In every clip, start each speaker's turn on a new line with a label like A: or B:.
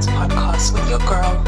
A: Podcast with your girl,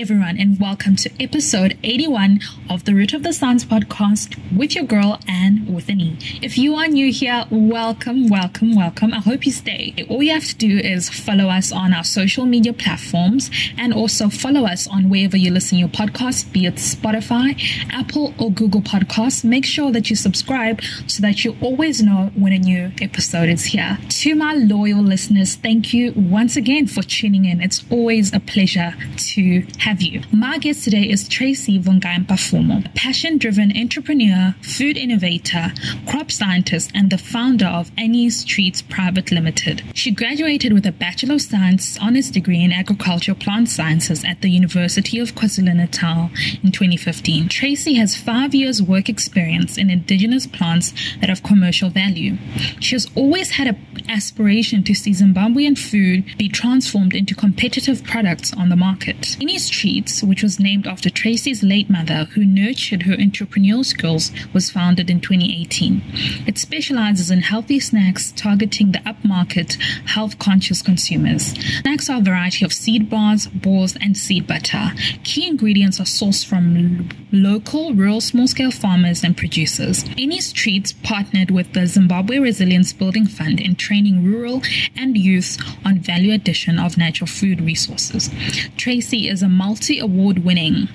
B: everyone, and welcome to episode 81 of the Root of the Science podcast with your girl, Anne with an E. If you are new here, welcome, welcome, welcome. I hope you stay. All you have to do is follow us on our social media platforms and also follow us on wherever you listen to your podcast, be it Spotify, Apple, or Google Podcasts. Make sure that you subscribe so that you always know when a new episode is here. To my loyal listeners, thank you once again for tuning in. It's always a pleasure to have you. My guest today is Tracy Vongai Mapfumo, a passion driven entrepreneur, food innovator, crop scientist, and the founder of Eny's Treats Private Limited. She graduated with a Bachelor of Science honors degree in agricultural plant sciences at the University of KwaZulu Natal in 2015. Tracy has five years' work experience in indigenous plants that have commercial value. She has always had an aspiration to see Zimbabwean food be transformed into competitive products on the market. Eny's Treats, which was named after Tracy's late mother, who nurtured her entrepreneurial skills, was founded in 2018. It specializes in healthy snacks targeting the upmarket, health conscious consumers. Snacks are a variety of seed bars, balls, and seed butter. Key ingredients are sourced from local, rural, small scale farmers and producers. Eny's Treats partnered with the Zimbabwe Resilience Building Fund in training rural and youth on value addition of natural food resources. Tracy is a multi award winning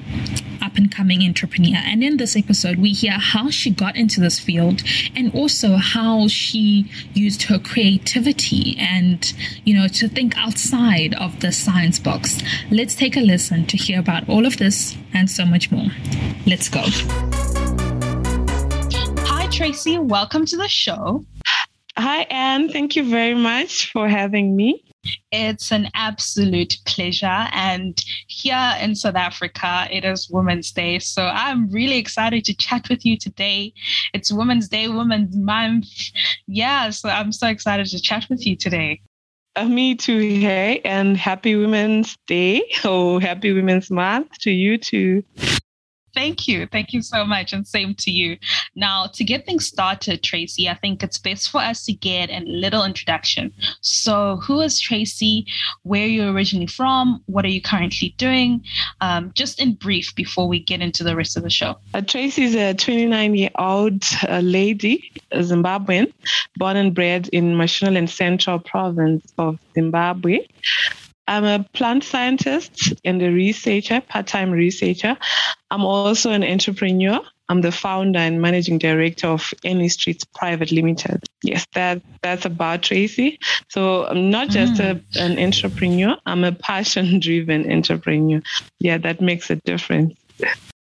B: up and coming entrepreneur. And in this episode, we hear how she got into this field and also how she used her creativity and, you know, to think outside of the science box. Let's take a listen to hear about all of this and so much more. Let's go. Hi, Tracy. Welcome to the show.
C: Hi, Anne. Thank you very much for having me.
B: It's an absolute pleasure. And here in South Africa, it is Women's Day. So I'm really excited to chat with you today. It's Women's Day, Women's Month. Yeah, so I'm so excited to chat with you today.
C: Uh, me too, hey, and happy Women's Day or happy Women's Month to you too.
B: Thank you. Thank you so much. And same to you. Now, to get things started, Tracy, I think it's best for us to get a little introduction. So, who is Tracy? Where are you originally from? What are you currently doing? Um, just in brief before we get into the rest of the show.
C: Uh, Tracy is a 29 year old uh, lady, Zimbabwean, born and bred in Mashonaland Central Province of Zimbabwe. I'm a plant scientist and a researcher, part time researcher. I'm also an entrepreneur. I'm the founder and managing director of Eny's Treats Private Limited. Yes, that that's about Tracy. So I'm not just mm. a, an entrepreneur, I'm a passion driven entrepreneur. Yeah, that makes a difference.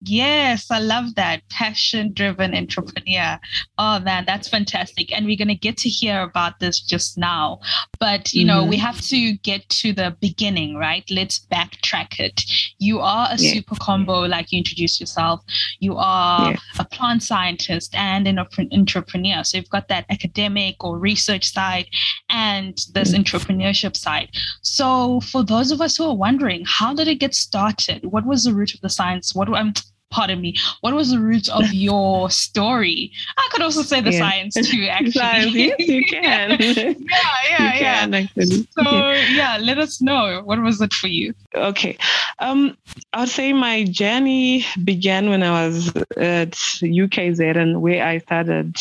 B: Yes, I love that. Passion driven entrepreneur. Oh man, that's fantastic. And we're going to get to hear about this just now. But, you mm-hmm. know, we mm-hmm. have to get to the beginning, right? Let's backtrack it. You are a yeah. super combo, like you introduced yourself. You are yeah. a plant scientist and an entrepreneur. So you've got that academic or research side and this entrepreneurship side. So for those of us who are wondering, how did it get started? What was the root of the science? What um, pardon me, what was the root of your story? I could also say the yeah. science too, actually.
C: Science, yes, you can.
B: yeah, yeah, you yeah. Can, so yeah, let us know. What was it for you?
C: Okay. Um, I'd say my journey began when I was at UKZN, where I started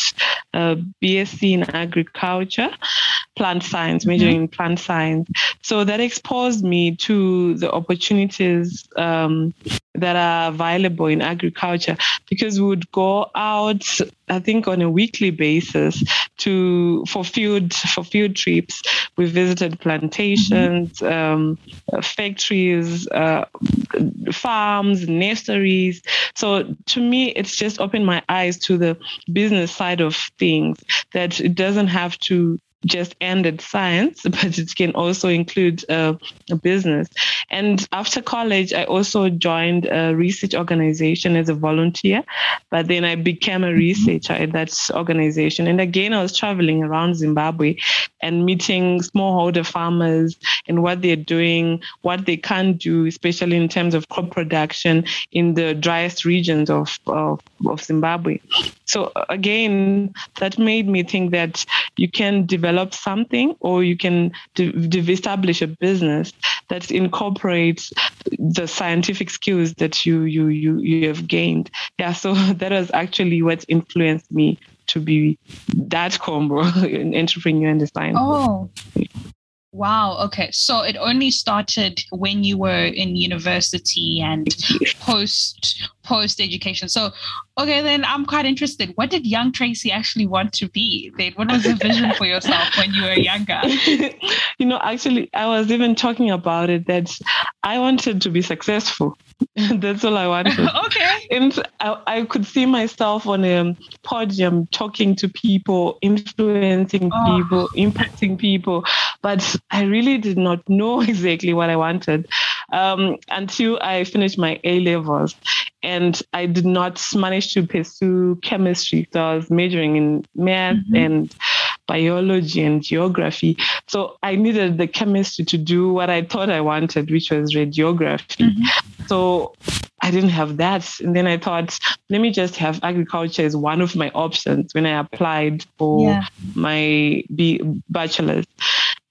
C: a BSc in agriculture, plant science, majoring mm-hmm. in plant science. So that exposed me to the opportunities um, that are available in agriculture because we would go out I think on a weekly basis to for field for field trips. We visited plantations, um, factories, uh, farms, nurseries. So to me, it's just opened my eyes to the business side of things. That it doesn't have to just end at science, but it can also include uh, a business. And after college, I also joined a research organization as a volunteer, but then I became a researcher at that organization. And again, I was traveling around Zimbabwe and meeting smallholder farmers and what they're doing, what they can do, especially in terms of crop production in the driest regions of, of, of Zimbabwe. So again, that made me think that you can develop something or you can de- de- establish a business that incorporates the scientific skills that you you you you have gained. Yeah, so that was actually what influenced me to be that combo, an entrepreneur and designer.
B: Oh, Wow. Okay. So it only started when you were in university and post post education. So okay, then I'm quite interested. What did young Tracy actually want to be? Then what was the vision for yourself when you were younger?
C: you know, actually, I was even talking about it that I wanted to be successful. That's all I wanted.
B: okay.
C: And I, I, could see myself on a podium talking to people, influencing oh. people, impacting people. But I really did not know exactly what I wanted um, until I finished my A levels. And I did not manage to pursue chemistry. So I was majoring in math mm-hmm. and biology and geography. So I needed the chemistry to do what I thought I wanted, which was radiography. Mm-hmm. So I didn't have that. And then I thought, let me just have agriculture as one of my options when I applied for yeah. my B- bachelor's.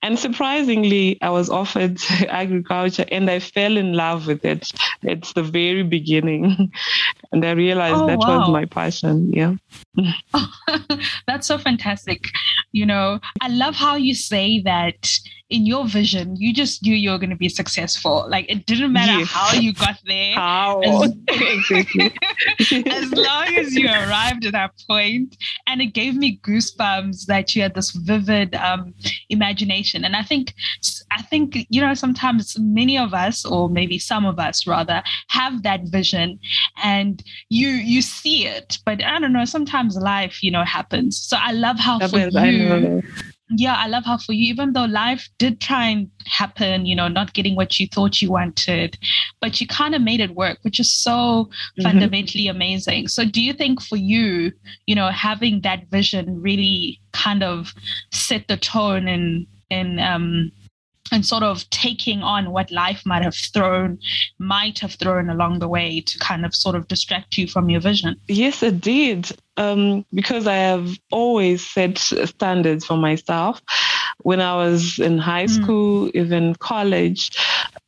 C: And surprisingly, I was offered agriculture and I fell in love with it It's the very beginning. and I realized oh, that wow. was my passion. Yeah.
B: That's so fantastic. You know, I love how you say that in your vision, you just knew you were going to be successful. Like it didn't matter yes. how you got there.
C: How
B: as, as long as you arrived at that point, and it gave me goosebumps that you had this vivid um, imagination. And I think, I think you know, sometimes many of us, or maybe some of us rather, have that vision, and you you see it. But I don't know. Sometimes life, you know, happens. So I love how for you yeah, I love how for you, even though life did try and happen, you know, not getting what you thought you wanted, but you kind of made it work, which is so mm-hmm. fundamentally amazing. So, do you think for you, you know, having that vision really kind of set the tone and and um and sort of taking on what life might have thrown might have thrown along the way to kind of sort of distract you from your vision.
C: Yes it did. Um, because i have always set standards for myself when i was in high hmm. school mm. even college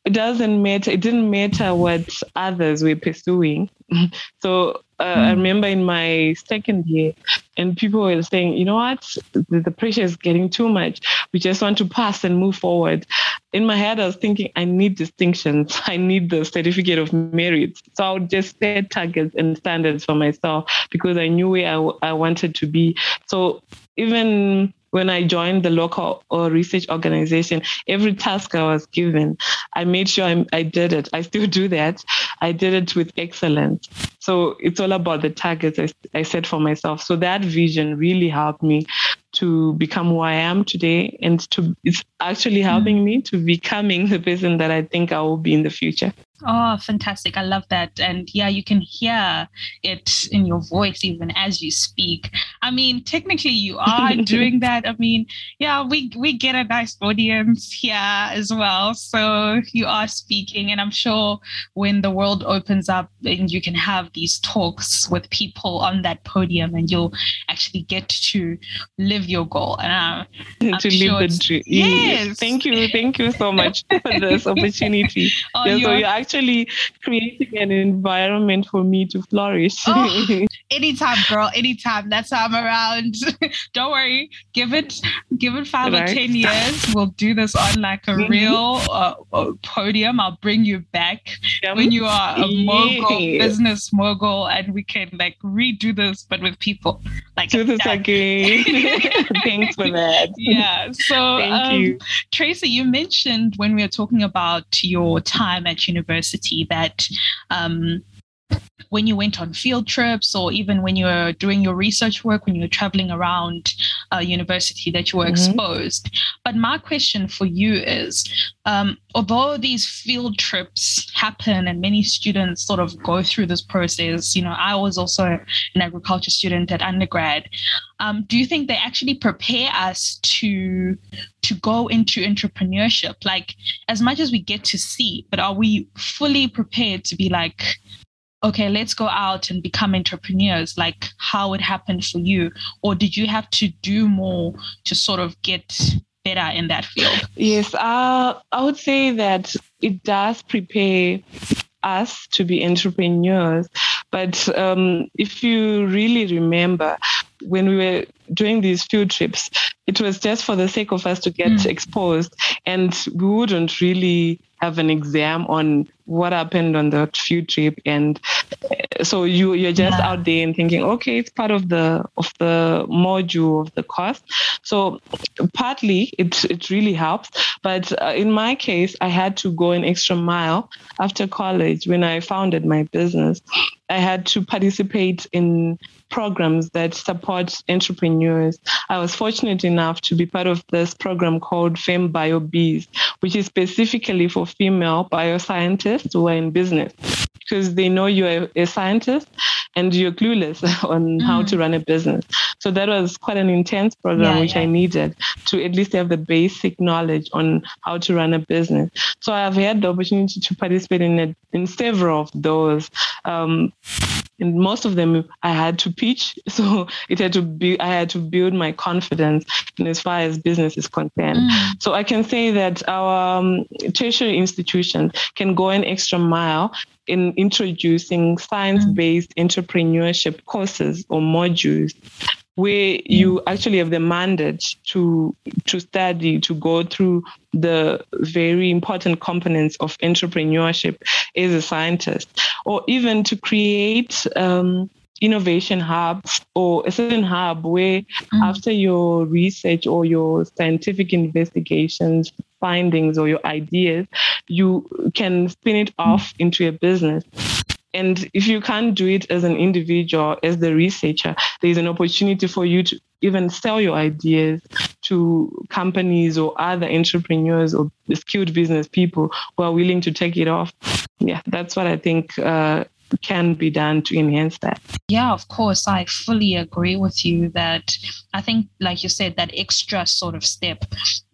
C: it doesn't matter it didn't matter what others were pursuing so uh, mm. I remember in my second year, and people were saying, you know what, the, the, pressure is getting too much. We just want to pass and move forward. In my head, I was thinking, I need distinctions. I need the certificate of merit. So I would just set targets and standards for myself because I knew where I, I wanted to be. So even when I joined the local research organization, every task I was given, I made sure I, I, did it. I still do that. I did it with excellence. So it's all about the targets I, I set for myself. So that vision really helped me to become who I am today and to it's actually helping mm. me to becoming the person that I think I will be in the future.
B: Oh, fantastic. I love that. And yeah, you can hear it in your voice even as you speak. I mean, technically you are doing that. I mean, yeah, we we get a nice audience here as well. So you are speaking and I'm sure when the world opens up and you can have these talks with people on that podium and you'll actually get to live your goal. And uh,
C: to sure live the dream. Yes. Thank you. Thank you so much for this opportunity. Oh, yeah, so you're actually creating an environment for me to flourish.
B: Oh, anytime, girl, anytime. That's how I'm around. Don't worry. Give it, give it five or ten years. We'll do this on like a mm-hmm. real uh, uh, podium. I'll bring you back when you are a mogul, yeah. business mogul, and we can like redo this, but with people. Like
C: do this that. again. Thanks for that.
B: Yeah. So, Thank um, you. Tracy, you mentioned when we were talking about your time at university university that um, when you went on field trips or even when you were doing your research work, when you were traveling around uh, university that you were mm-hmm. exposed. But my question for you is um, although these field trips happen and many students sort of go through this process, you know, I was also an agriculture student at undergrad. Um, do you think they actually prepare us to to go into entrepreneurship? Like as much as we get to see, but are we fully prepared to be like, okay, let's go out and become entrepreneurs, like how it happened for you? Or did you have to do more to sort of get better in that field?
C: Yes, uh, I would say that it does prepare us to be entrepreneurs. But um, if you really remember, when we were doing these field trips, it was just for the sake of us to get mm. exposed, and we wouldn't really have an exam on what happened on the field trip and uh, so you you're just yeah. out there and thinking okay it's part of the of the module of the course so partly it it really helps but uh, in my case i had to go an extra mile after college when i founded my business i had to participate in programs that support entrepreneurs. I was fortunate enough to be part of this program called FemBioBiz, which is specifically for female bioscientists who are in business because they know you're a scientist and you're clueless on mm. how to mm. run a business. So that was quite an intense program, yeah, which yeah. I needed to at least have the basic knowledge on how to run a business. So I've had the opportunity to participate in a, in several of those. Um, and most of them I had to pitch. So it had to be I had to build my confidence in as far as business is concerned. Mm. So I can say that our um, tertiary institutions can go an extra mile in introducing science-based mm. entrepreneurship courses or modules where you actually have the mandate to to study to go through the very important components of entrepreneurship as a scientist or even to create um, innovation hubs or a certain hub where mm. after your research or your scientific investigations findings or your ideas you can spin it off into a business and if you can't do it as an individual, as the researcher, there's an opportunity for you to even sell your ideas to companies or other entrepreneurs or skilled business people who are willing to take it off. Yeah, that's what I think uh, can be done to enhance that.
B: Yeah, of course. I fully agree with you that I think, like you said, that extra sort of step.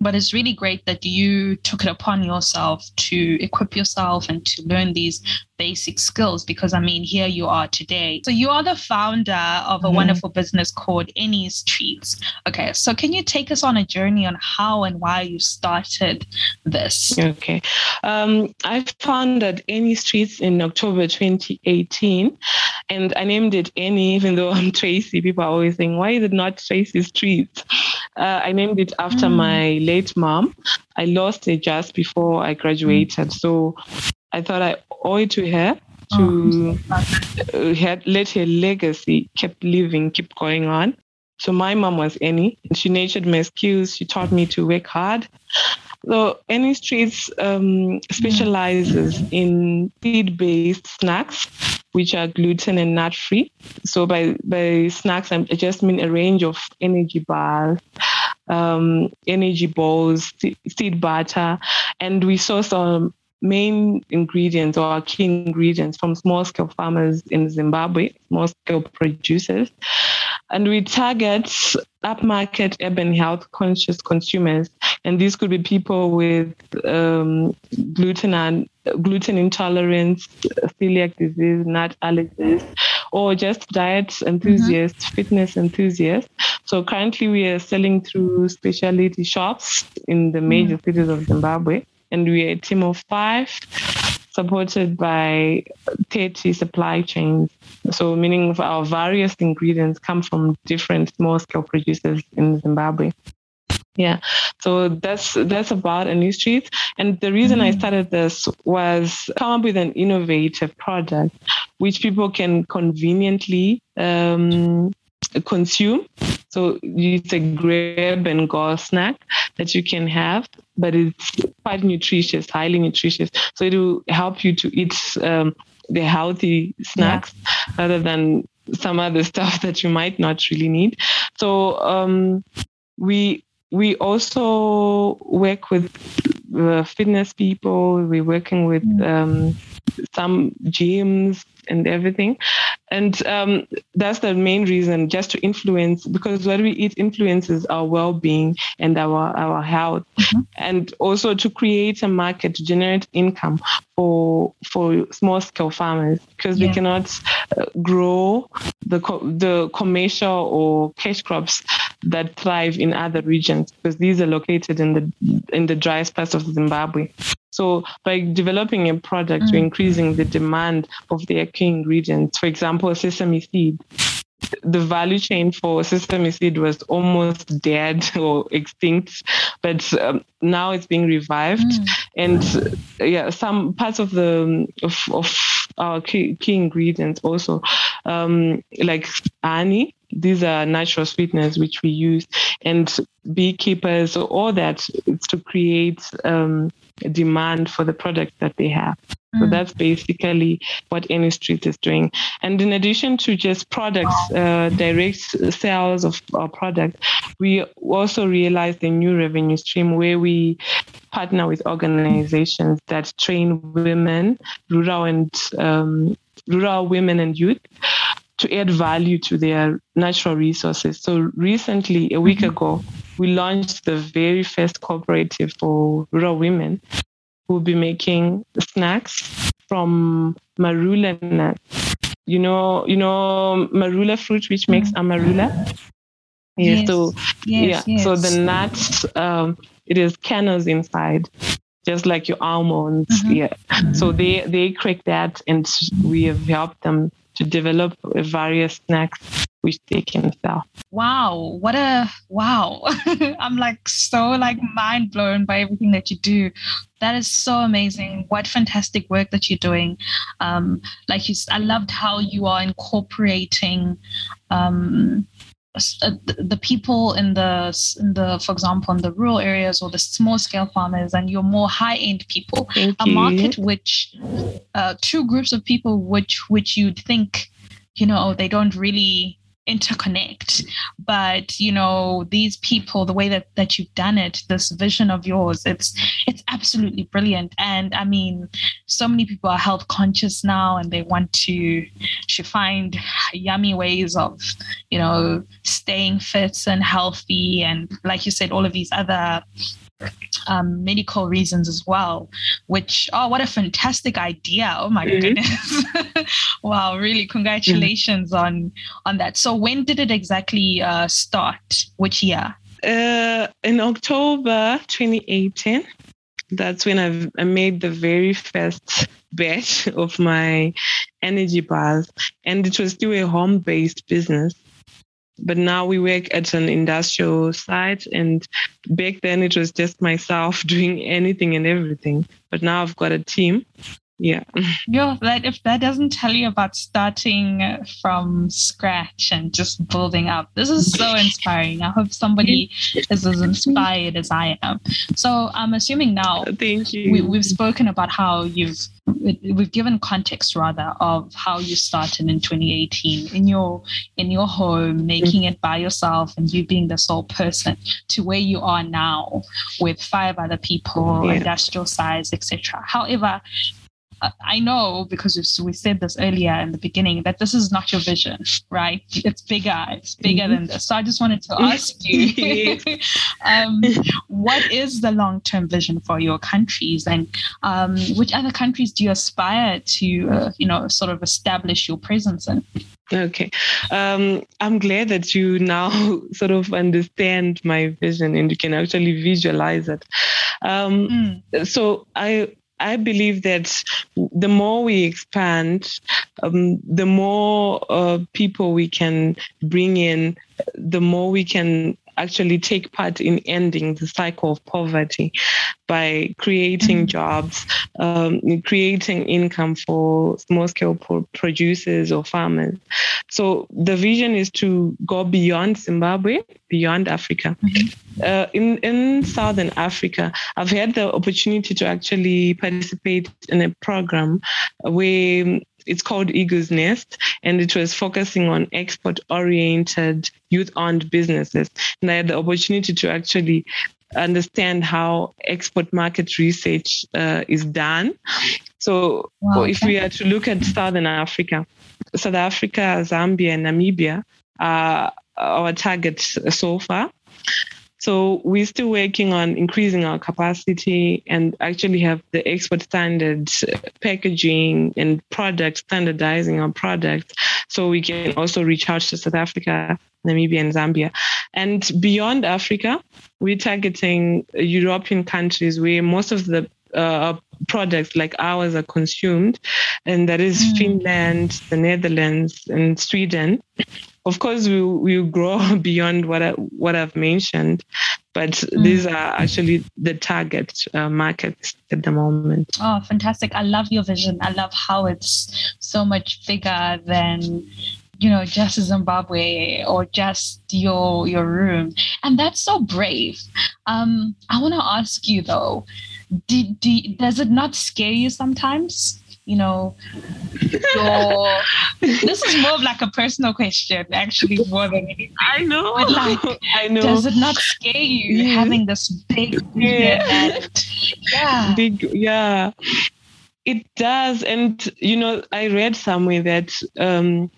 B: But it's really great that you took it upon yourself to equip yourself and to learn these basic skills because I mean, here you are today. So you are the founder of a mm-hmm. wonderful business called Eny's Treats. Okay, so can you take us on a journey on how and why you started this?
C: Okay, um, I founded Eny's Treats in October 2018, and I named it Eny, even though I'm Tracy. People are always saying, "Why is it not Tracy's Treats?" Uh, I named it after mm. my late mom. I lost it just before I graduated, mm. so I thought I owe it to her to oh, let her legacy keep living, keep going on. So my mom was Annie, and she nurtured my skills. She taught me to work hard. So Eny Treats um, specializes in seed-based snacks, which are gluten and nut-free. So by by snacks, I just mean a range of energy bars, um, energy balls, seed butter, and we saw some main ingredients or key ingredients from small scale farmers in Zimbabwe, small scale producers. And we target upmarket urban health conscious consumers. And these could be people with um, gluten and gluten intolerance, celiac disease, nut allergies, or just diet enthusiasts, mm-hmm. fitness enthusiasts. So currently we are selling through specialty shops in the major mm-hmm. cities of Zimbabwe and we're a team of five supported by 30 supply chains. So, meaning our various ingredients come from different small scale producers in Zimbabwe. Yeah, so that's that's about Eny's Treats. And the reason mm-hmm. I started this was come up with an innovative product which people can conveniently um, consume. So it's a grab and go snack that you can have, but it's quite nutritious, highly nutritious. So it will help you to eat um, the healthy snacks yeah. rather than some other stuff that you might not really need. So um, we we also work with uh, fitness people. We're working with mm. um, some gyms and everything. And um, that's the main reason, just to influence, because what we eat influences our well-being and our our health, mm-hmm. and also to create a market to generate income for for small-scale farmers, because yeah. we cannot uh, grow the co- the commercial or cash crops that thrive in other regions, because these are located in the in the driest parts of Zimbabwe. So by developing a product, mm. you're increasing the demand of their key ingredients. For example, sesame seed. The value chain for sesame seed was almost dead or extinct, but um, now it's being revived. Mm. And uh, yeah, some parts of the of, of our key, key ingredients also, um, like honey, these are natural sweeteners which we use and beekeepers all that it's to create um, demand for the product that they have. Mm. So that's basically what Eny's Treats is doing. And in addition to just products, uh, direct sales of our product, we also realized a new revenue stream where we partner with organizations that train women, rural and um, rural women and youth to add value to their natural resources. So recently, a week mm-hmm. ago, we launched the very first cooperative for rural women who will be making snacks from marula nuts. You know, you know marula fruit, which makes mm. amarula. Yeah, yes. so yes, yeah, yes. so the nuts, um, it is kernels inside, just like your almonds. Mm-hmm. Yeah, so they they crack that, and we have helped them to develop various snacks which they can sell.
B: Wow, what a wow. I'm like so like mind blown by everything that you do. That is so amazing. What fantastic work that you're doing. Um, like you, I loved how you are incorporating um, the people in the in the for example in the rural areas or the small scale farmers and your more high end people
C: Thank
B: a
C: you.
B: market which uh, two groups of people which which you'd think you know they don't really interconnect. But you know these people the way that that you've done it this vision of yours it's it's absolutely brilliant. And i mean so many people are health conscious now and they want to to find yummy ways of you know staying fit and healthy and like you said all of these other um, medical reasons as well, which, oh, what a fantastic idea. Oh my mm-hmm. goodness. wow, really congratulations mm-hmm. on, on that. So when did it exactly uh, start? Which year?
C: Uh, in October 2018. That's when I've, I made the very first batch of my energy bars. And it was still a home based business but now we work at an industrial site and back then it was just myself doing anything and everything. But now i've got a team yeah.
B: Yeah that if that doesn't tell you about starting from scratch and just building up this is so inspiring. I hope somebody is as inspired as i am. So i'm assuming now uh,
C: thank you.
B: we, we've spoken about how you've we've given context rather of how you started in 2018 in your in your home making it by yourself and you being the sole person to where you are now with five other people yeah. industrial size etc however I know because we said this earlier in the beginning that this is not your vision, right? It's bigger. It's bigger mm-hmm. than this. So I just wanted to ask you, um, what is the long-term vision for your countries, and um, which other countries do you aspire to, uh, you know, sort of establish your presence in?
C: Okay. Um, I'm glad that you now sort of understand my vision and you can actually visualize it. Um, mm. So I I believe that the more we expand, um, the more uh, people we can bring in, the more we can actually take part in ending the cycle of poverty by creating mm-hmm. jobs, um, creating income for small scale pro- producers or farmers. So the vision is to go beyond Zimbabwe, beyond Africa. Mm-hmm. Uh, in, in Southern Africa, I've had the opportunity to actually participate in a program where it's called Eagle's Nest, and it was focusing on export oriented youth owned businesses. And I had the opportunity to actually understand how export market research uh, is done. So, wow, if we are to look at Southern Africa, South Africa, Zambia, and Namibia are our targets so far. So we're still working on increasing our capacity and actually have the export standards, packaging and product standardizing our products so we can also reach out to South Africa, Namibia, and Zambia. And beyond Africa, we're targeting European countries where most of the uh, products like ours are consumed, and that is mm. Finland, the Netherlands, and Sweden of course we will grow beyond what I, what I've mentioned, but mm. these are actually the target uh, markets at the moment.
B: Oh, fantastic! I love your vision. I love how it's so much bigger than you know just Zimbabwe or just your your room, and that's so brave. Um, I want to ask you though, do, do, does it not scare you sometimes? you know, your this is more of like a personal question, actually, more than anything.
C: I know.
B: But like, I know. Does it not scare you yes. having this big yeah.
C: yeah. Big yeah. It does. And you know, I read somewhere that um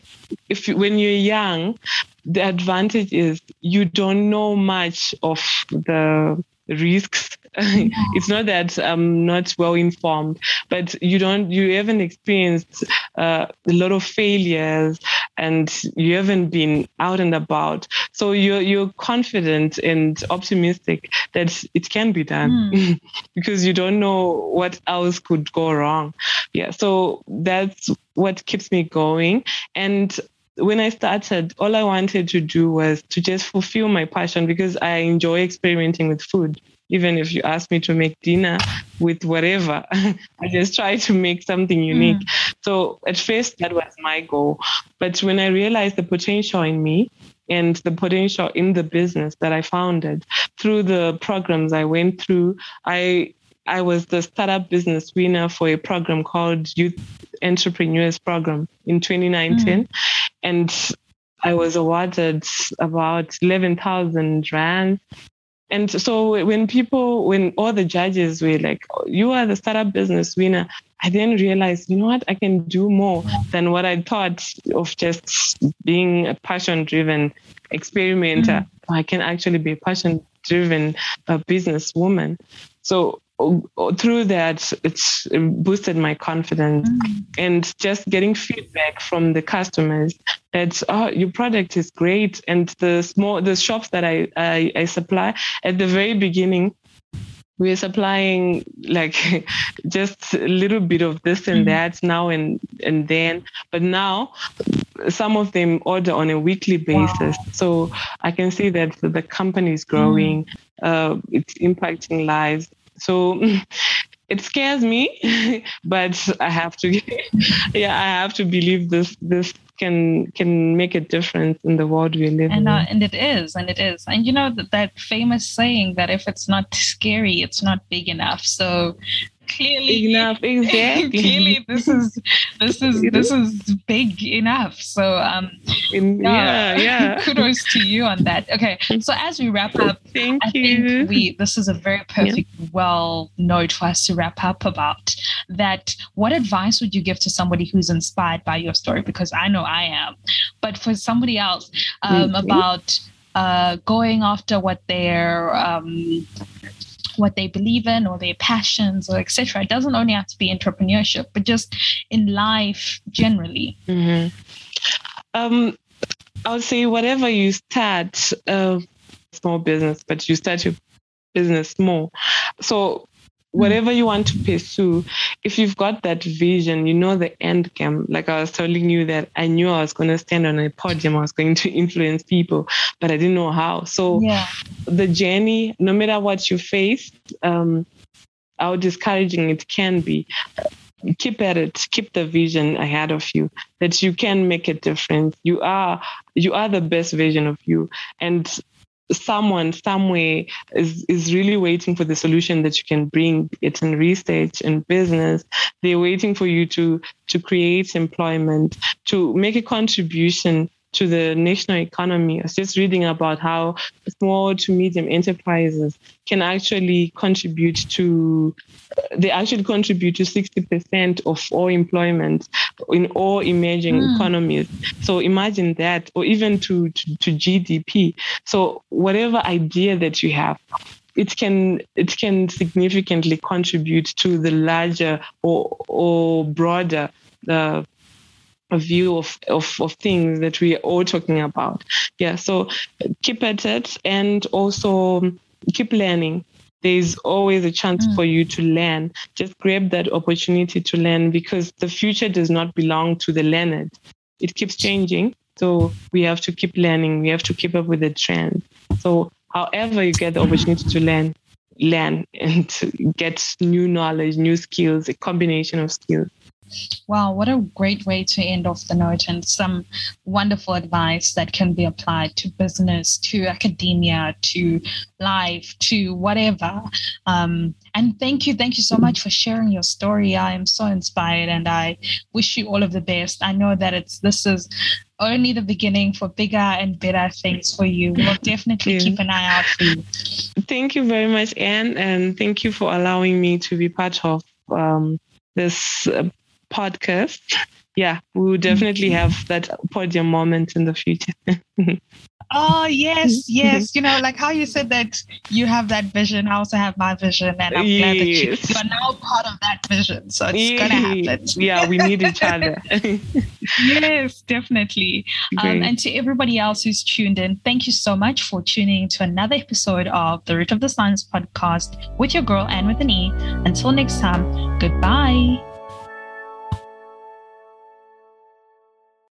C: if when you're young, the advantage is you don't know much of the risks. it's not that I'm not well informed, but you don't, you haven't experienced uh, a lot of failures and you haven't been out and about. So you're, you're confident and optimistic that it can be done mm. because you don't know what else could go wrong. Yeah. So that's what keeps me going. And when I started, all I wanted to do was to just fulfill my passion because I enjoy experimenting with food. Even if you ask me to make dinner with whatever, I just try to make something unique. Mm. So at first, that was my goal. But when I realized the potential in me, and the potential in the business that I founded through the programs I went through, I I was the startup business winner for a program called Youth Entrepreneurs Program in 2019. Mm. And I was awarded about 11,000 Rand. And so when people, when all the judges were like, you are the startup business winner, I then realized, you know what, I can do more than what I thought of just being a passion driven experimenter. Mm-hmm. I can actually be a passion driven uh, businesswoman. So through that it's boosted my confidence mm. and just getting feedback from the customers that oh your product is great and the small the shops that I, I, I supply at the very beginning we are supplying like just a little bit of this and mm. that now and and then but now some of them order on a weekly basis wow. so i can see that the company is growing mm. uh, it's impacting lives so it scares me, but I have to, yeah, I have to believe this this can can make a difference in the world we live
B: and,
C: uh,
B: in. And it is, and it is, and you know that, that famous saying that if it's not scary, it's not big enough. So clearly.
C: Enough exactly.
B: Clearly this is this is this is. big enough. So um
C: yeah. uh, yeah.
B: Kudos to you on that. Okay so as we wrap up
C: thank I
B: you think we this is a very perfect yeah. well note for us to wrap up about that what advice would you give to somebody who's inspired by your story? Because i know i am. But for somebody else um, mm-hmm. about uh, going after what they're um, what they believe in or their passions or etc. It doesn't only have to be entrepreneurship, but just in life generally.
C: Mm-hmm. Um, I would say whatever you start, uh, small business, but you start your business small. So whatever you want to pursue, if you've got that vision, you know the end game. Like I was telling you that I knew I was going to stand on a podium, I was going to influence people, but I didn't know how. So yeah. the journey, no matter what you face, um, how discouraging it can be, keep at it keep the vision ahead of you that you can make a difference you are you are the best version of you and someone somewhere is, is really waiting for the solution that you can bring. It's in research and business. They're waiting for you to to create employment to make a contribution to the national economy. I was just reading about how small to medium enterprises can actually contribute to, they actually contribute to 60% of all employment in all emerging mm. economies. So imagine that, or even to, to, to GDP. So whatever idea that you have, it can it can significantly contribute to the larger or or broader uh, a view of, of, of things that we are all talking about. Yeah, so keep at it and also keep learning. There's always a chance mm. for you to learn. Just grab that opportunity to learn because the future does not belong to the learned. It keeps changing. So we have to keep learning. We have to keep up with the trend. So however you get the opportunity to learn, learn and get new knowledge, new skills, a combination of skills.
B: Wow, what a great way to end off the note and some wonderful advice that can be applied to business, to academia, to life, to whatever. Um, and thank you, thank you so much for sharing your story. I am so inspired and I wish you all of the best. I know that it's this is only the beginning for bigger and better things for you. We'll definitely keep an eye out for you.
C: Thank you very much, Anne, and thank you for allowing me to be part of um, this uh, podcast, yeah, we will definitely have that podium moment in the future.
B: oh yes, yes. You know, like how you said that you have that vision. I also have my vision, and I'm yes. glad that you, you, are now part of that vision. So it's yes. gonna happen.
C: yeah, we need each other.
B: yes, definitely. Um, and to everybody else who's tuned in, thank you so much for tuning to another episode of the Root of the Science podcast with your girl Anne with an E. Until next time, goodbye.